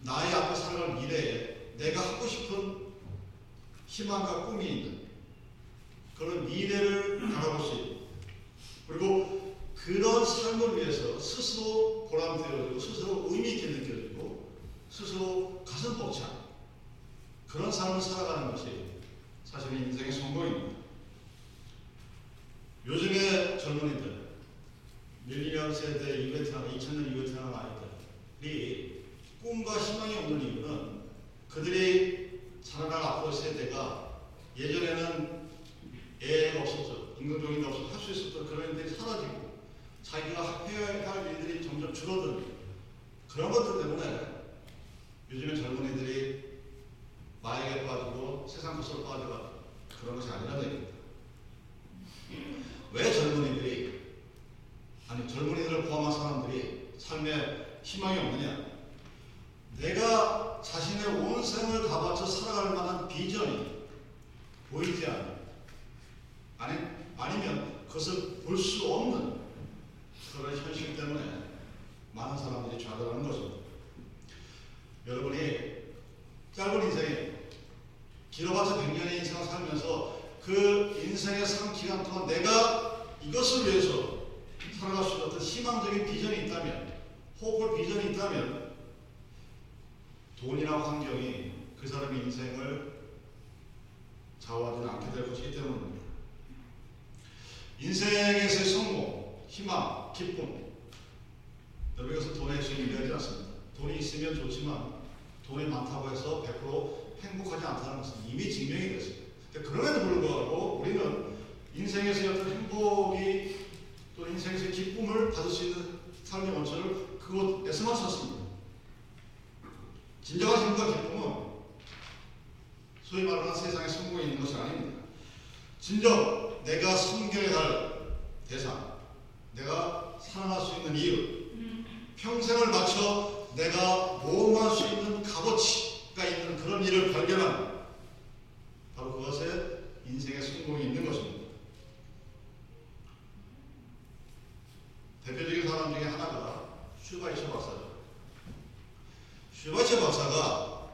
나의 앞에 살아갈 미래에 내가 하고 싶은 희망과 꿈이 있는 그런 미래를 바라볼 수 있고 그리고 그런 삶을 위해서 스스로 보람되어지고 스스로 의미 있게 느껴지고 스스로 가슴 벅찬 그런 삶을 살아가는 것이 사실은 인생의 성공입니다. 요즘의 젊은이들, 밀리니언 세대 이후에 태어난 2000년 이후에 태어난 아이들이 꿈과 희망이 없는 이유는 그들이 자라날 앞으로 세대가 예전에는 애가 없었죠. 임금종이 없어서 할 수 있었던 그런 일들이 사라지고 자기가 해야 할 일들이 점점 줄어드는 그런 것들 때문에 요즘의 젊은이들이 마약에 빠지고 세상 것으로 빠져가 그런 것이 아니라는 얘기입니다. 왜 젊은이들이 아니 젊은이들을 포함한 사람들이 삶에 희망이 없느냐? 내가 자신의 온 생을 다 바쳐 살아갈 만한 비전이 보이지 않는 아니, 아니면 그것을 볼 수 없는 그런 현실 때문에 많은 사람들이 좌절하는 것입니다. 여러분이 짧은 인생에 길어봐서 100년의 인생을 살면서 그 인생의 삶 기간 동안 내가 이것을 위해서 살아갈 수 있는 희망적인 비전이 있다면, 호흡을 비전이 있다면, 돈이나 환경이 그 사람의 인생을 좌우하지는 않게 될 것이기 때문입니다. 인생에서의 성공, 희망, 기쁨, 여러분 이것은 돈의 핵심이 되지 않습니다. 돈이 있으면 좋지만 돈이 많다고 해서 100% 행복하지 않다는 것은 이미 증명이 됐습니다. 그럼에도 불구하고 우리는 인생에서의 어떤 행복이 또 인생에서의 기쁨을 받을 수 있는 삶의 원천을 그곳에서만 찾습니다. 진정한 힘과 기쁨은 소위 말하는 세상의 성공에 있는 것이 아닙니다. 진정 내가 섬겨야 할 대상, 내가 살아날 수 있는 이유, 평생을 바쳐 내가 모험할 수 있는 값어치가 있는 그런 일을 발견한 바로 그것에 인생의 성공이 있는 것입니다. 대표적인 사람 중에 하나가 슈바이처 박사죠. 슈바이처 박사가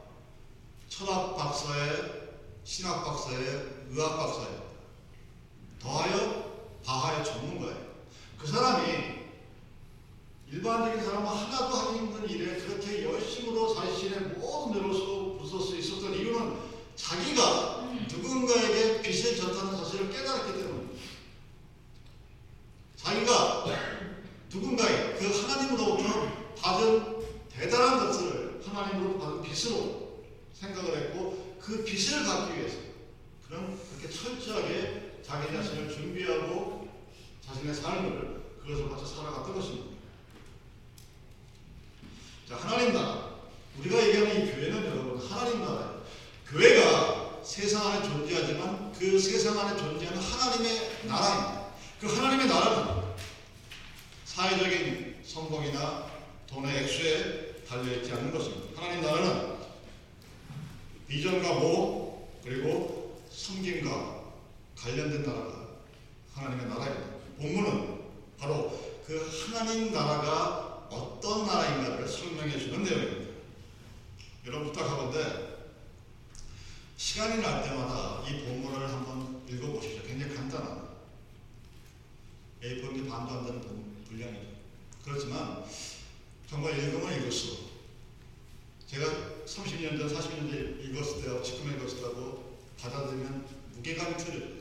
철학 박사의 신학 박사의 의학 박사예요. 더하여 바하의 전문가예요. 그 사람이 일반 스스로 자신의 모든 내로서 부설 수 있었던 이유는 자기가 누군가에게 빚을 졌다는 사실을 깨달았기 때문입니다. 자기가 누군가의 그 하나님으로부터 받은 대단한 것을 하나님으로부터 받은 빚으로 생각을 했고 그 빚을 갚기 위해서 그럼 그렇게 철저하게 자기 자신을 준비하고 자신의 삶을 그것을 가지고 살아갔던 것입니다. 자, 하나님 나라. 우리가 얘기하는 이 교회는 여러분 하나님 나라예요. 교회가 세상 안에 존재하지만 그 세상 안에 존재하는 하나님의 나라입니다. 그 하나님의 나라는 사회적인 성공이나 돈의 액수에 달려있지 않는 것입니다. 하나님 나라는 비전과 모 그리고 섬김과 관련된 나라가 하나님의 나라입니다. 본문은 바로 그 하나님 나라가 나라인가를 설명해 주는 내용입니다. 여러분 부탁하건데 시간이 날 때마다 이 본문을 한번 읽어보십시오. 굉장히 간단합니다. A4지 반도 안 되는 분량이죠. 그렇지만 정말 읽으면 읽을수록 제가 30년 전, 40년 전 읽었을 때하고 지금 읽었을 때하고 받아들이면 무게감이 틀려요.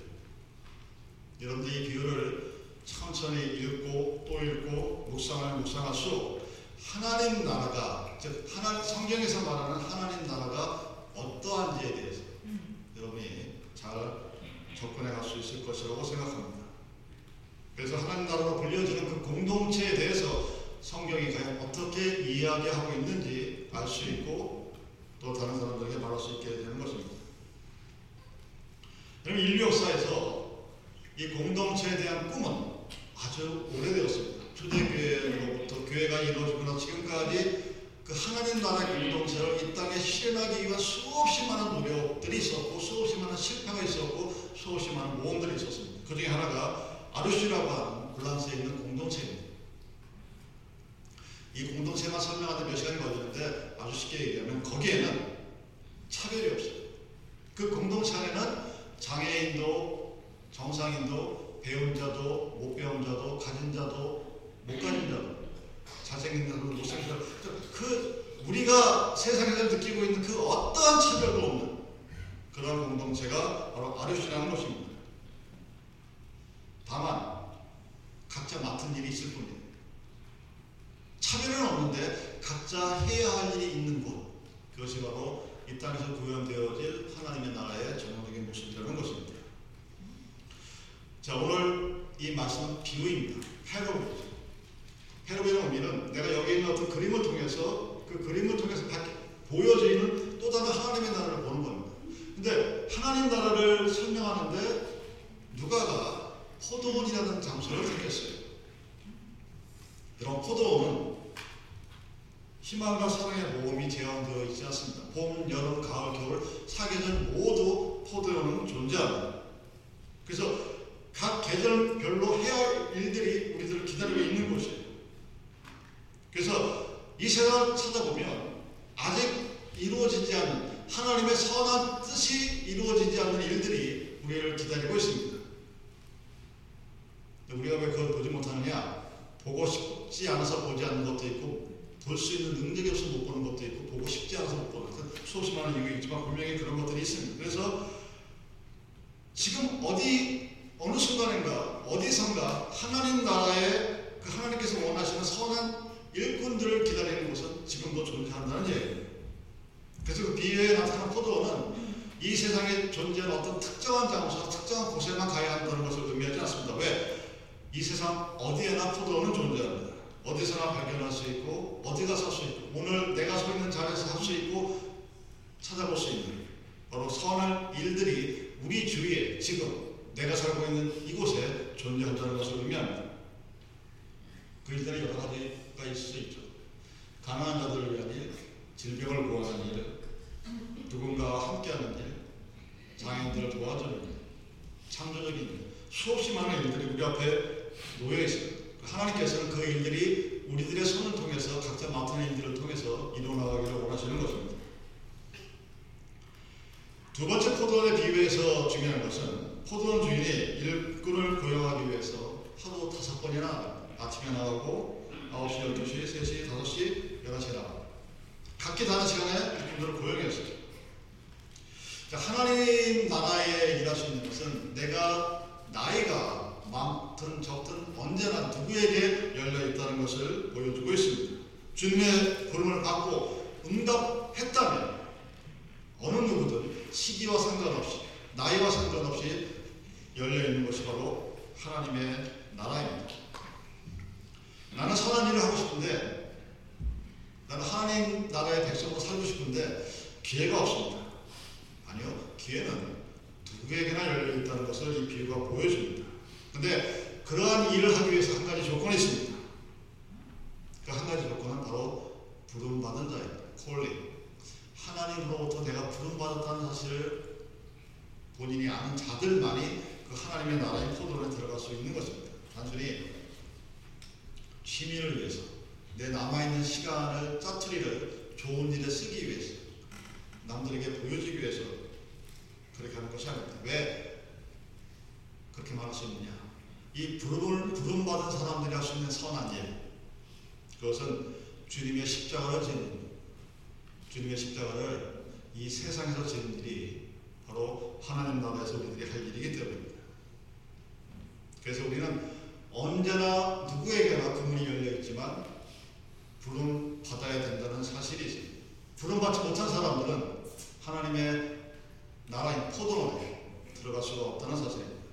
여러분들 이 비유를 천천히 읽고 또 읽고 묵상하면 묵상할수록 하나님 나라가 즉 하나 성경에서 말하는 하나님 나라가 어떠한지에 대해서 여러분이 잘 접근해 갈 수 있을 것이라고 생각합니다. 그래서 하나님 나라로 불려지는 그 공동체에 대해서 성경이 과연 어떻게 이야기하고 있는지 알 수 있고 또 다른 사람들에게 말할 수 있게 되는 것입니다. 그럼 인류 역사에서 이 공동체에 대한 꿈은 아주 오래되었습니다. 초대교회로부터 교회가 이루어지거나 지금까지 그 하나님 나라의 공동체를 이 땅에 실현하기 위한 수없이 많은 노력들이 있었고 수없이 많은 실패가 있었고 수없이 많은 모험들이 있었습니다. 그 중에 하나가 아르시라고 하는 굴란스에 있는 공동체입니다. 이 공동체만 설명하는데 몇 시간이 걸리는데 아주 쉽게 얘기하면 거기에는 차별이 없어요. 그 공동체 안에는 장애인도 정상인도 배운 자도 못 배운 자도 가진 자도 못 가진 자도 잘생긴 자도 못생긴 그 우리가 세상에서 느끼고 있는 그 어떠한 차별도 없는 그런 공동체가 바로 아르시라는 것입니다. 다만 각자 맡은 일이 있을 뿐이에요. 차별은 없는데 각자 해야 할 일이 있는 곳 그것이 바로 이 땅에서 구현되어질 하나님의 나라의 전형적인 모습이라는 것입니다. 자 오늘 이 말씀은 비유입니다. 패러 패러블의 의미는 내가 여기 있는 어떤 그림을 통해서 그 그림을 통해서 보여지는 또 다른 하나님의 나라를 보는 겁니다. 근데 하나님 나라를 설명하는데 누가가 포도원이라는 장소를 택했어요. 이런 포도원은 희망과 사랑의 모험이 제한되어 있지 않습니다. 봄, 여름, 가을, 겨울 사계절 모두 포도원은 존재합니다. 그래서 각 계절별로 해야 할 일들이 우리들을 기다리고 있는 곳이에요. 그래서 이 세상을 찾아보면 아직 이루어지지 않는 하나님의 선한 뜻이 이루어지지 않는 일들이 우리를 기다리고 있습니다. 우리가 왜 그걸 보지 못하느냐? 보고 싶지 않아서 보지 않는 것도 있고 볼 수 있는 능력이 없어서 못 보는 것도 있고 보고 싶지 않아서 못 보는 것도 수없이 많은 이유가 있지만 분명히 그런 것들이 있습니다. 그래서 지금 어디 어느 순간인가 어디선가 하나님 나라의 그 하나님께서 원하시는 선한 일꾼들을 기다리는 곳은 지금도 존재한다는 얘기예요. 그래서 그 비유에 나타난 포도원은 이 세상에 존재하는 어떤 특정한 장소, 특정한 곳에만 가야 한다는 것을 의미하지 않습니다. 왜? 이 세상 어디에나 포도원은 존재합니다. 어디서나 발견할 수 있고 어디 가서 할수 있고 오늘 내가 서 있는 자리에서 할 수 있고 찾아볼 수 있는 바로 선한 일들이 우리 주위에 지금 내가 살고 있는 이곳에 존재한다는 것을 의미합니다. 그 일들이 여러 가지 가 있을 수 있죠. 가난한 자들을 위한 일, 질병을 구하는 일, 누군가와 함께하는 일, 장애인들을 도와주는 일, 창조적인 일, 수없이 많은 일들이 우리 앞에 놓여 있습니다. 하나님께서는 그 일들이 우리들의 손을 통해서 각자 맡은 일들을 통해서 이루어나가기를 원하시는 것입니다. 두 번째 포도원의 비유에서 중요한 것은 포도원 주인이 일꾼을 고용하기 위해서 하루 다섯 번이나 아침에 나가고 9시, 12시, 3시, 5시, 11시에 나가고 각기 다른 시간에 일꾼들을 고용했어요. 자, 하나님 나라에 있는 것은 내가 나이가 많든 적든 언제나 누구에게 열려 있다는 것을 보여주고 있습니다. 주님의 부름을 받고 응답했다면 어느 누구든 시기와 상관없이 나이와 상관없이 열려 있는 것이 바로 하나님의 나라입니다. 나는 선한 일을 하고 싶은데 나는 하나님 나라의 백성으로 살고 싶은데 기회가 없습니다. 아니요, 기회는 누구에게나 열려 있다는 것을 이 비유가 보여줍니다. 근데 그러한 일을 하기 위해서 한 가지 조건이 있습니다. 그 한 가지 조건은 바로 부름받은 자입니다. 콜링. 하나님으로부터 내가 부름받았다는 사실을 본인이 아는 자들만이 그 하나님의 나라의 포도에 들어갈 수 있는 것입니다. 단순히 취미를 위해서 내 남아있는 시간을 짜투리를 좋은 일에 쓰기 위해서 남들에게 보여주기 위해서 그렇게 하는 것이 아닙니다. 왜 그렇게 말할 수 있느냐? 이 부름을 부름받은 사람들이 할 수 있는 선한 일 그것은 주님의 십자가를 지는 주님의 십자가를 이 세상에서 지는 일이 바로 하나님 나라에서 우리들이 할 일이기 때문입니다. 그래서 우리는 언제나 누구에게나 그 문이 열려 있지만 부름 받아야 된다는 사실이 있습니다. 부름 받지 못한 사람들은 하나님의 나라인 포도원에 들어갈 수가 없다는 사실입니다.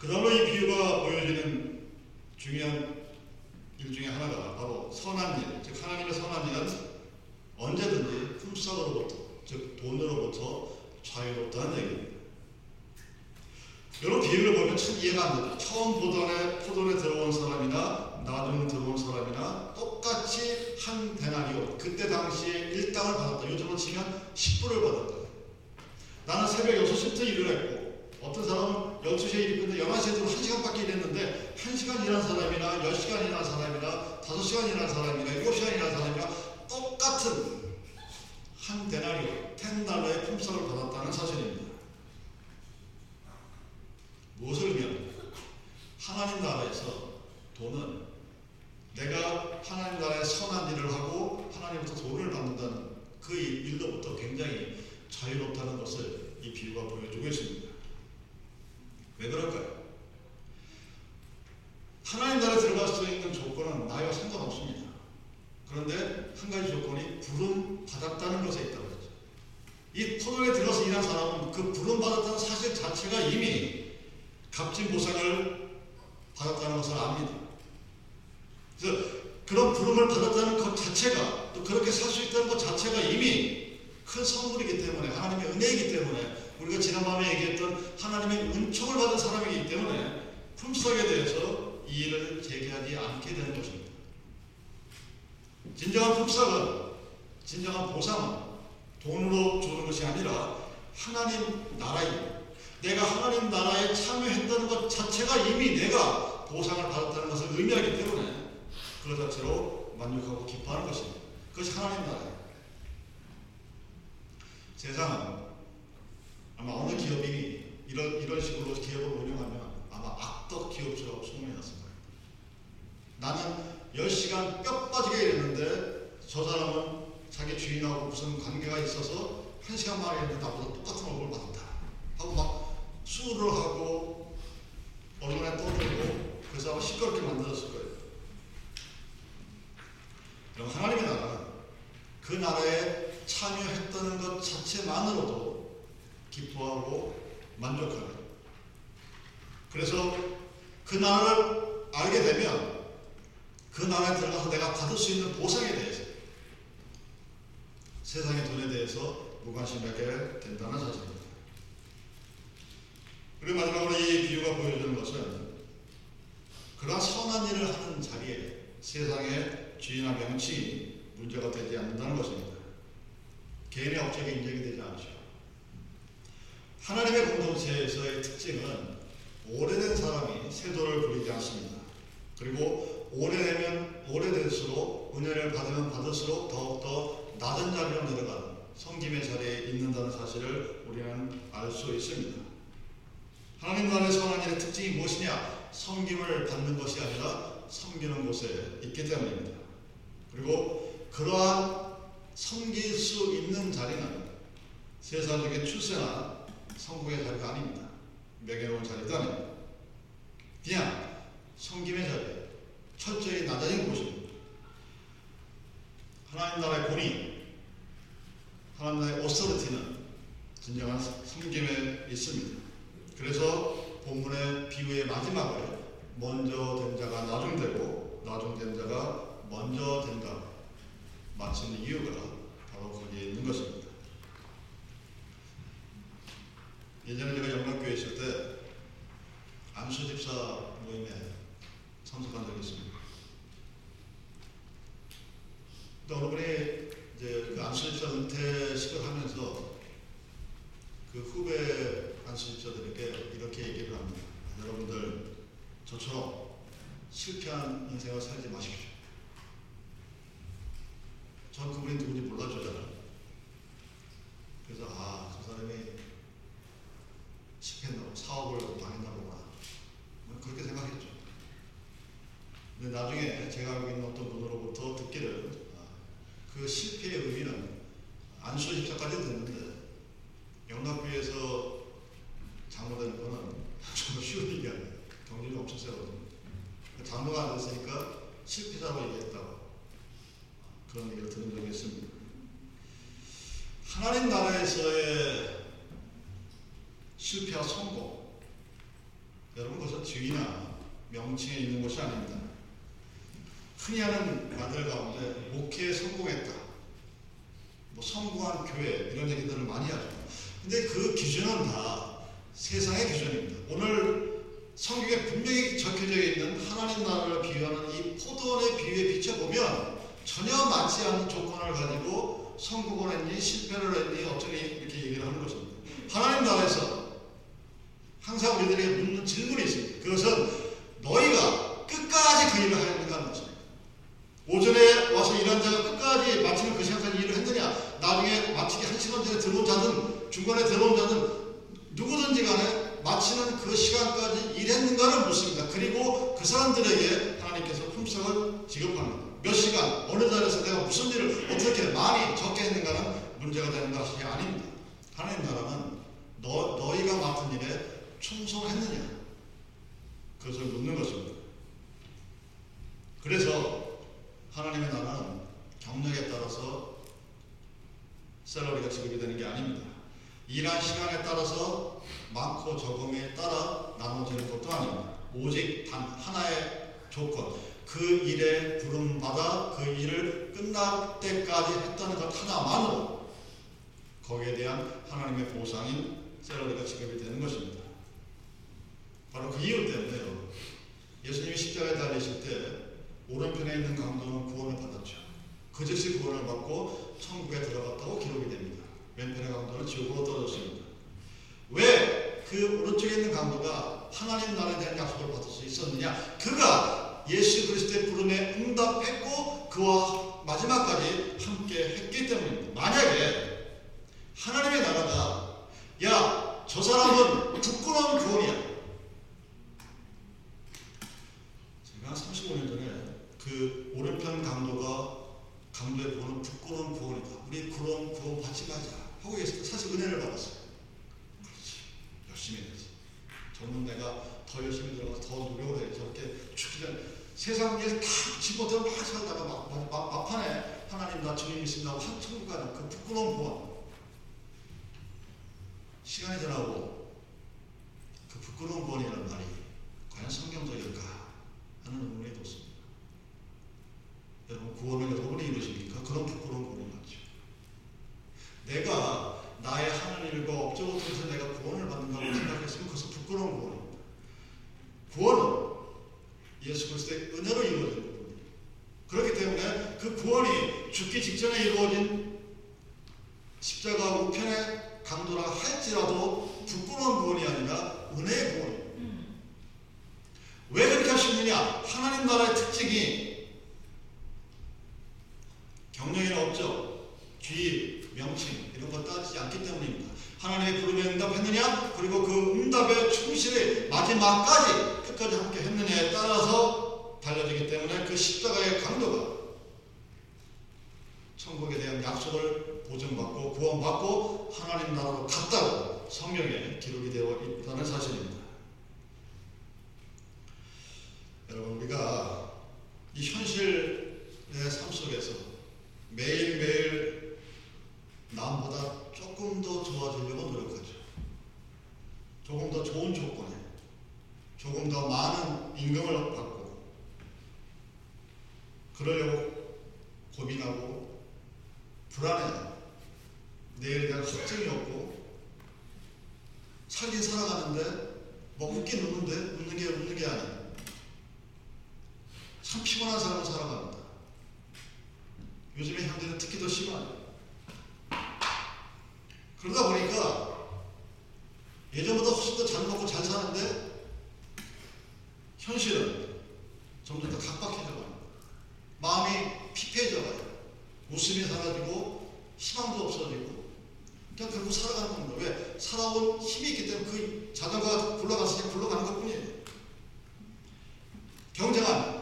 그다음으로 이 비유가 보여지는 중요한 일 중에 하나가 바로 선한 일, 즉 하나님의 선한 일은 언제든지 품삯으로부터, 즉 돈으로부터 자유롭다는 얘기입니다. 이런 비유를 보면 참 이해가 안 됩니다. 처음 포도원에, 포도원에 들어온 사람이나 나중 들어온 사람이나 똑같이 한 데나리오, 그때 당시에 일당을 받았다. 요즘은 치면 10불을 받았다. 나는 새벽 6시부터 일을 했고 어떤 사람은 12시에 일이 끝데 11시에 들어 1시간밖에 일했는데 1시간 일한 사람이나 10시간 일한 사람이나 5시간 일한 사람이나 7시간 일한 사람이나 똑같은 한 데나리오, 10달러의 품삯을 받았다는 사실입니다. 무엇을 의미합니까? 하나님 나라에서 돈은 내가 하나님 나라의 선한 일을 하고 하나님부터 돈을 받는다는 그 일로부터 굉장히 자유롭다는 것을 이 비유가 보여주고 있습니다. 왜 그럴까요? 하나님 나라에 들어갈 수 있는 조건은 나이와 상관없습니다. 그런데 한 가지 조건이 부름 받았다는 것에 있다고 했죠. 이 토론에 들어서 일한 사람은 그 부름 받았다는 사실 자체가 이미 값진 보상을 받았다는 것을 압니다. 그래서 그런 부름을 받았다는 것 자체가 또 그렇게 살 수 있다는 것 자체가 이미 큰 선물이기 때문에 하나님의 은혜이기 때문에 우리가 지난밤에 얘기했던 하나님의 은총을 받은 사람이기 때문에 품삯에 대해서 이의를 제기하지 않게 되는 것입니다. 진정한 품삯은 진정한 보상은 돈으로 주는 것이 아니라 하나님 나라입니다. 내가 하나님 나라에 참여했다는 것 자체가 이미 내가 보상을 받았다는 것을 의미하기 때문에 그 자체로 만족하고 기뻐하는 것입니다. 그것이 하나님 나라예요. 세상은 아마 어느 기업이 이런, 이런 식으로 기업을 운영하면 아마 악덕 기업처럼 소문이 났을 거예요. 나는 10시간 뼈 빠지게 일했는데 저 사람은 자기 주인하고 무슨 관계가 있어서 1시간 만에 했는데 나보다 똑같은 월급을 받았다. 하고 막 수를 하고 언론에 떠들고 그 사람을 시끄럽게 만들었을 거예요. 그럼 하나님의 나라는 그 나라에 참여했다는 것 자체만으로도 기뻐하고 만족하는 그래서 그 나라를 알게 되면 그 나라에 들어가서 내가 받을 수 있는 보상에 대해서 세상의 돈에 대해서 무관심하게 된다는 사실입니다. 그리고 마지막으로 이 비유가 보여주는 것은 그러한 선한 일을 하는 자리에 세상의 주인과 명칭이 문제가 되지 않는다는 것입니다. 개인의 업적이 인정이 되지 않죠. 하나님의 공동체에서의 특징은 오래된 사람이 세도를 부리지 않습니다. 그리고 오래되면 오래될수록 은혜를 받으면 받을수록 더욱더 낮은 자리로 내려가는 성김의 자리에 있는다는 사실을 우리는 알 수 있습니다. 하나님 나라의 선한 일의 특징이 무엇이냐? 섬김을 받는 것이 아니라 섬기는 곳에 있기 때문입니다. 그리고 그러한 섬길 수 있는 자리는 세상적인 출세나 성공의 자리가 아닙니다. 매겨놓은 자리도 아닙니다. 그냥 섬김의 자리, 철저히 낮아진 곳입니다. 하나님 나라의 권위, 하나님 나라의 오서리티는 진정한 섬김에 있습니다. 그래서 본문의 비유의 마지막을 먼저 된 자가 나중되고 나중된 자가 먼저 된다 마치는 이유가 바로 거기에 있는 것입니다. 예전에 제가 영락교회 있을 때 안수 집사 모임에 참석한 적이 있습니다. 근데 어느 분이 이제 그 안수 집사 은퇴식을 하면서 그 후배 안수집사들에게 이렇게 얘기를 합니다. 여러분들 저처럼 실패한 인생을 살지 마십시오. 전 그분이 누군지 몰라주잖아요. 그래서 아, 저 사람이 실패했나 사업을 망했나 보구나. 뭐 그렇게 생각했죠. 근데 나중에 제가 알고 있는 어떤 분으로부터 듣기를 아, 그 실패의 의미는 안수 집사까지 듣는데 영락교에서 장로되는 거는 정말 쉬운 일이 아니에요. 경쟁이 엄청 세거든요. 장로가 안 됐으니까 실패자로 얘기했다고 그런 얘기를 들은 적이 있습니다. 하나님 나라에서의 실패와 성공 여러분 그것은 지위나 명칭에 있는 것이 아닙니다. 흔히 하는 말들 가운데 목회에 성공했다. 뭐 성공한 교회 이런 얘기들을 많이 하죠. 근데 그 기준은 다 세상의 기준입니다. 오늘 성경에 분명히 적혀져 있는 하나님 나라를 비유하는 이 포도원의 비유에 비춰보면 전혀 맞지 않는 조건을 가지고 성공을 했니 실패를 했니 어쩌니 이렇게 얘기를 하는 것입니다. 하나님 나라에서 항상 우리들에게 묻는 질문이 있습니다. 그것은 너희가 끝까지 그 일을 하였는가 하는 것입니다. 오전에 와서 일한 자가 끝까지 마치는 그 시간까지 일을 했느냐 나중에 마치기 한 시간 전에 들어온 자든 중간에 들어온 자든 누구든지 간에 마치는 그 시간까지 일했는가를 묻습니다. 그리고 그 사람들에게 하나님께서 품삯을 지급합니다. 몇 시간, 어느 자리에서 내가 무슨 일을 어떻게 많이 적게 했는가는 문제가 되는 것이 아닙니다. 하나님 나라는 너, 너희가 맡은 일에 충성했느냐 그것을 묻는 것입니다. 그래서 하나님의 나라는 경력에 따라서 셀러리가 지급이 되는 게 아닙니다. 일한 시간에 따라서 많고 적음에 따라 나눠지는 것도 아닙니다. 오직 단 하나의 조건, 그 일에 부름받아 그 일을 끝날 때까지 했다는 것 하나만으로 거기에 대한 하나님의 보상인 셀러리가 지급이 되는 것입니다. 바로 그 이유 때문에요. 예수님이 십자가에 달리실 때 오른편에 있는 강도는 구원을 받았죠. 그 즉시 구원을 받고 천국에 들어갔다고 기록이 됩니다. 왼편의 강도는 지옥으로 떨어졌습니다. 왜 그 오른쪽에 있는 강도가 하나님 나라에 대한 약속을 받을 수 있었느냐? 그가 예수 그리스도의 부름에 응답했고 그와 마지막까지 함께 했기 때문입니다. 만약에 하나님의 나라가 야, 저 사람은 부끄러운 구원이야. 제가 35년 전에 그 오른편 강도가 강도의 구원은 부끄러운 구원이다. 우리 그런 구원 받지 말자. 하고 있을 때 사실 은혜를 받았어요. 그렇지. 열심히 해야지. 저는 내가 더 열심히 들어가서 더 노력을 해. 저렇게 죽기 전 세상 일다 집어들어 막 살다가 막, 막, 막, 막판에 하나님 나 주님 믿습니다 한 천국 가는 그 부끄러운 구원. 시간이 지나고 그 부끄러운 구원이라는 말이 과연 성경적일까 하는 의문이 뒀습니다. 여러분 구원을 여러분이 이루십니까? 그런 부끄러운 구원이 맞죠. 내가 나의 하는 일과 업적을 통해서 내가 구원을 받는다고 생각했으면 그것은 부끄러운 구원입니다. 구원은 예수 그리스도의 은혜로 이루어진 부분입니다. 그렇기 때문에 그 구원이 죽기 직전에 이루어진 십자가 우편의 강도라 할지라도 부끄러운 구원이 아니라 은혜의 구원입니다. 왜 그렇게 하시느냐? 하나님 나라의 특징이 경력이나 업적, 귀, 명칭 이런 거 따지지 않기 때문입니다. 하나님의 부름에 응답했느냐? 그리고 그 응답의 충실이 마지막까지 끝까지 함께 했느냐에 따라서 달려지기 때문에 그 십자가의 강도가 구원받고 하나님 나라로 갔다고 성경에 기록이 되어 있다는 사실입니다. 여러분 우리가 이 현실의 삶 속에서 매일매일 남보다 조금 더 좋아지려고 노력하죠. 조금 더 좋은 조건에 조금 더 많은 임금을 받고 그러려고 고민하고 불안해 내일에 대한 걱정이 없고 살긴 살아가는데 뭐 웃긴 웃는데 웃는 게 웃는 게 아니에요. 참 피곤한 삶을 살아갑니다. 요즘에 현대는 특히 더 심하죠. 그러다 보니까 예전보다 훨씬 더 잘 먹고 잘 사는데 현실은 점점 더 각박해져 가요. 마음이 피폐해져 가요. 웃음이 사라지고 희망도 없어지고 그냥 결국 살아가는 겁니다. 왜? 살아온 힘이 있기 때문에 그 자전거가 굴러갔으니 굴러가는 것 뿐이에요. 경쟁한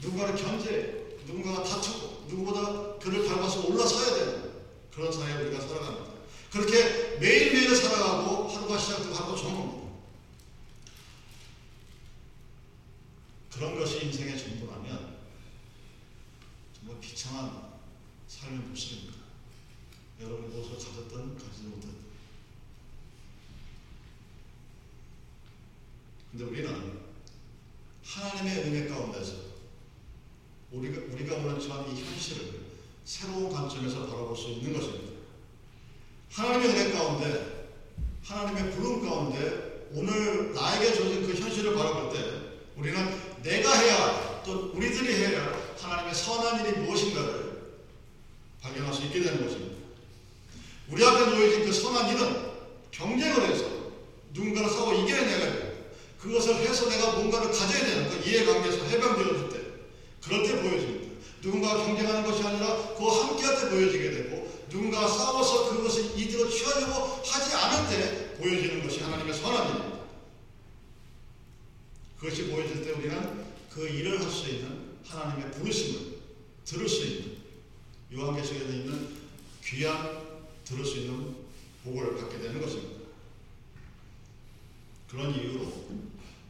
누군가를 견제, 누군가가 다투고 누구보다 그를 밟아서 올라서야 되는 그런 사회에 우리가 살아갑니다. 그렇게 매일매일 살아가고 하루가 시작되고 하루가 저뭅니다. 그런 것이 인생의 전부라면 정말 비참한 삶의 모습입니다. 여러분이 무엇을 가졌든 가지지 못했든 근데 우리는 하나님의 은혜 가운데서 우리가, 우리가 원했지만 이 현실을 새로운 관점에서 바라볼 수 있는 것입니다. 하나님의 은혜 가운데, 하나님의 부름 가운데 오늘 나에게 주어진 그 현실을 바라볼 때 우리는 내가 해야 또 우리들이 해야 하나님의 선한 일이 무엇인가를 발견할 수 있게 되는 것입니다. 우리 앞에 놓여진 그 선한 일은 경쟁을 해서 누군가를 싸워 이겨내야 되고 그것을 해서 내가 뭔가를 가져야 그 이해관계에서 해방되어질 때때 보여집니다. 누군가가 경쟁하는 것이 아니라 그와 함께할 때 보여지게 되고 누군가가 싸워서 그것을 이대로 취하려고 하지 않을 때 보여지는 것이 하나님의 선한 일입니다. 그것이 보여질 때 우리는 그 일을 할 수 있는 하나님의 부르심을 들을 수 있는 요한계시록에 있는 귀한 들을 수 있는 복을 받게 되는 것입니다. 그런 이유로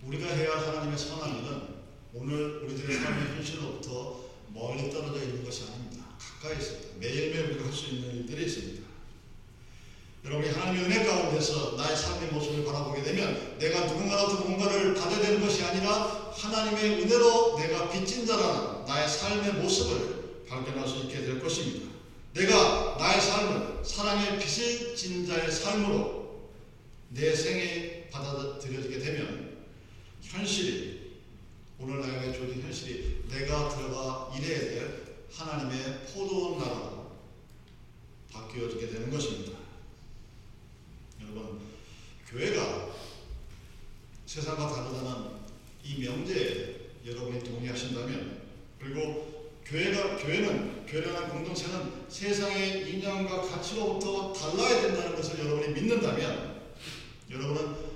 우리가 해야 하나님의 선한 일은 오늘 우리들의 삶의 현실로부터 멀리 떨어져 있는 것이 아닙니다. 가까이 있습니다. 매일매일 우리가 할 수 있는 일들이 있습니다. 여러분이 하나님의 은혜 가운데서 나의 삶의 모습을 바라보게 되면 내가 누군가로부터 뭔가를 받아야 되는 것이 아니라 하나님의 은혜로 내가 빚진 자라는 나의 삶의 모습을 발견할 수 있게 될 것입니다. 내가 나의 삶을 사랑의 빚을 진 자의 삶으로 내 생에 받아들여지게 되면 현실이 오늘 나에게 주어진 현실이 내가 들어가 일해야 될 하나님의 포도원 나라로 바뀌어지게 되는 것입니다. 여러분, 교회가 세상과 다르다는 이 명제에 여러분이 동의하신다면 그리고 교회가 교회는 교회라는 공동체는 세상의 인연과 가치로부터 달라야 된다는 것을 여러분이 믿는다면 여러분은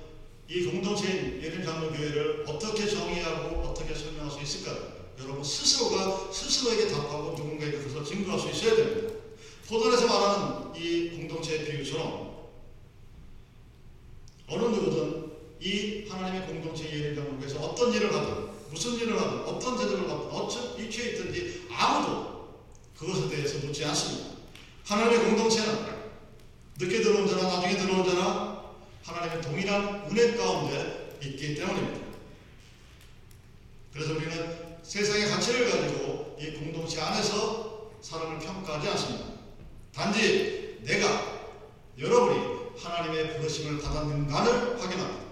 이 공동체인 예림 장로교회를 어떻게 정의하고 어떻게 설명할 수 있을까요? 여러분 스스로가 스스로에게 답하고 누군가에게 그것을 증거할 수 있어야 됩니다. 포도에서 말하는 이 공동체의 비유처럼 어느 누구든 이 하나님의 공동체 예를 장로교회에서 어떤 일을 하든 무슨 일을 하든 어떤 제도를 받든 어떤 위치에 있든지 아무도 그것에 대해서 묻지 않습니다. 하나님의 공동체는 늦게 들어온 자나 나중에 들어온 자나 하나님의 동일한 은혜 가운데 있기 때문입니다. 그래서 우리는 세상의 가치를 가지고 이 공동체 안에서 사람을 평가하지 않습니다. 단지 내가 여러분이 하나님의 부르심을 받았는가를 확인합니다.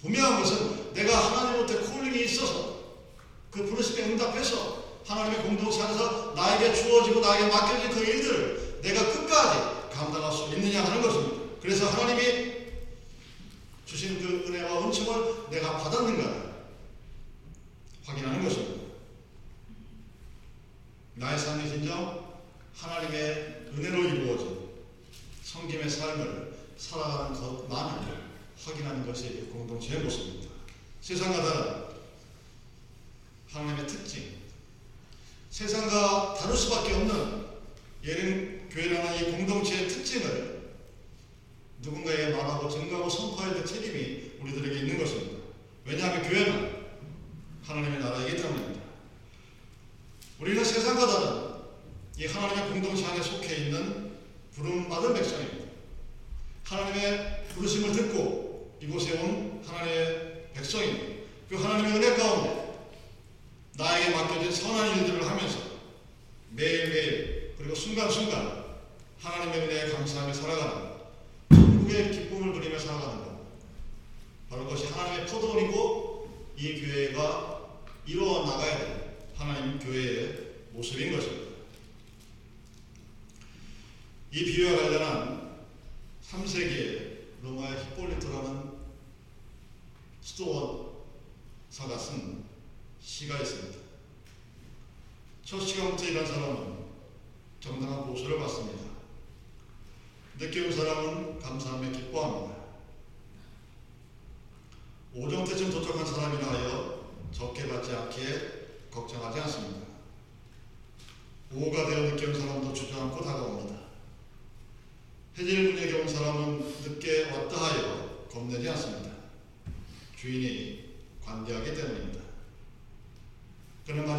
분명한 것은 내가 하나님한테 콜링이 있어서 그 부르심에 응답해서 하나님의 공동체 안에서 나에게 주어지고 나에게 맡겨진 그 일들을 내가 끝까지 감당할 수 있느냐 하는 것입니다. 그래서 하나님이 주신 그 은혜와 은총을 내가 받았는가 확인하는 것입니다. 나의 삶이 진정 하나님의 은혜로 이루어진 성김의 삶을 살아가는 것만을 확인하는 것이 공동체의 모습입니다. 세상과 다른 하나님의 특징, 세상과 다를 수밖에 없는 예능 교회라는 이 공동체의 특징을 누군가에게 말하고 증거하고 선포해야 될 그 책임이 우리들에게 있는 것입니다. 왜냐하면 교회는 하나님의 나라이기 때문입니다. 우리는 세상과 다른 이 하나님의 공동체 안에 속해 있는 부름받은 백성입니다. 하나님의 부르심을 듣고 이곳에 온 하나님의 백성입니다. 그 하나님의 은혜 가운데 나에게 맡겨진 선한 일들을 하면서 매일매일 그리고 순간순간 하나님의 은혜에 감사하며 살아가는 Gonna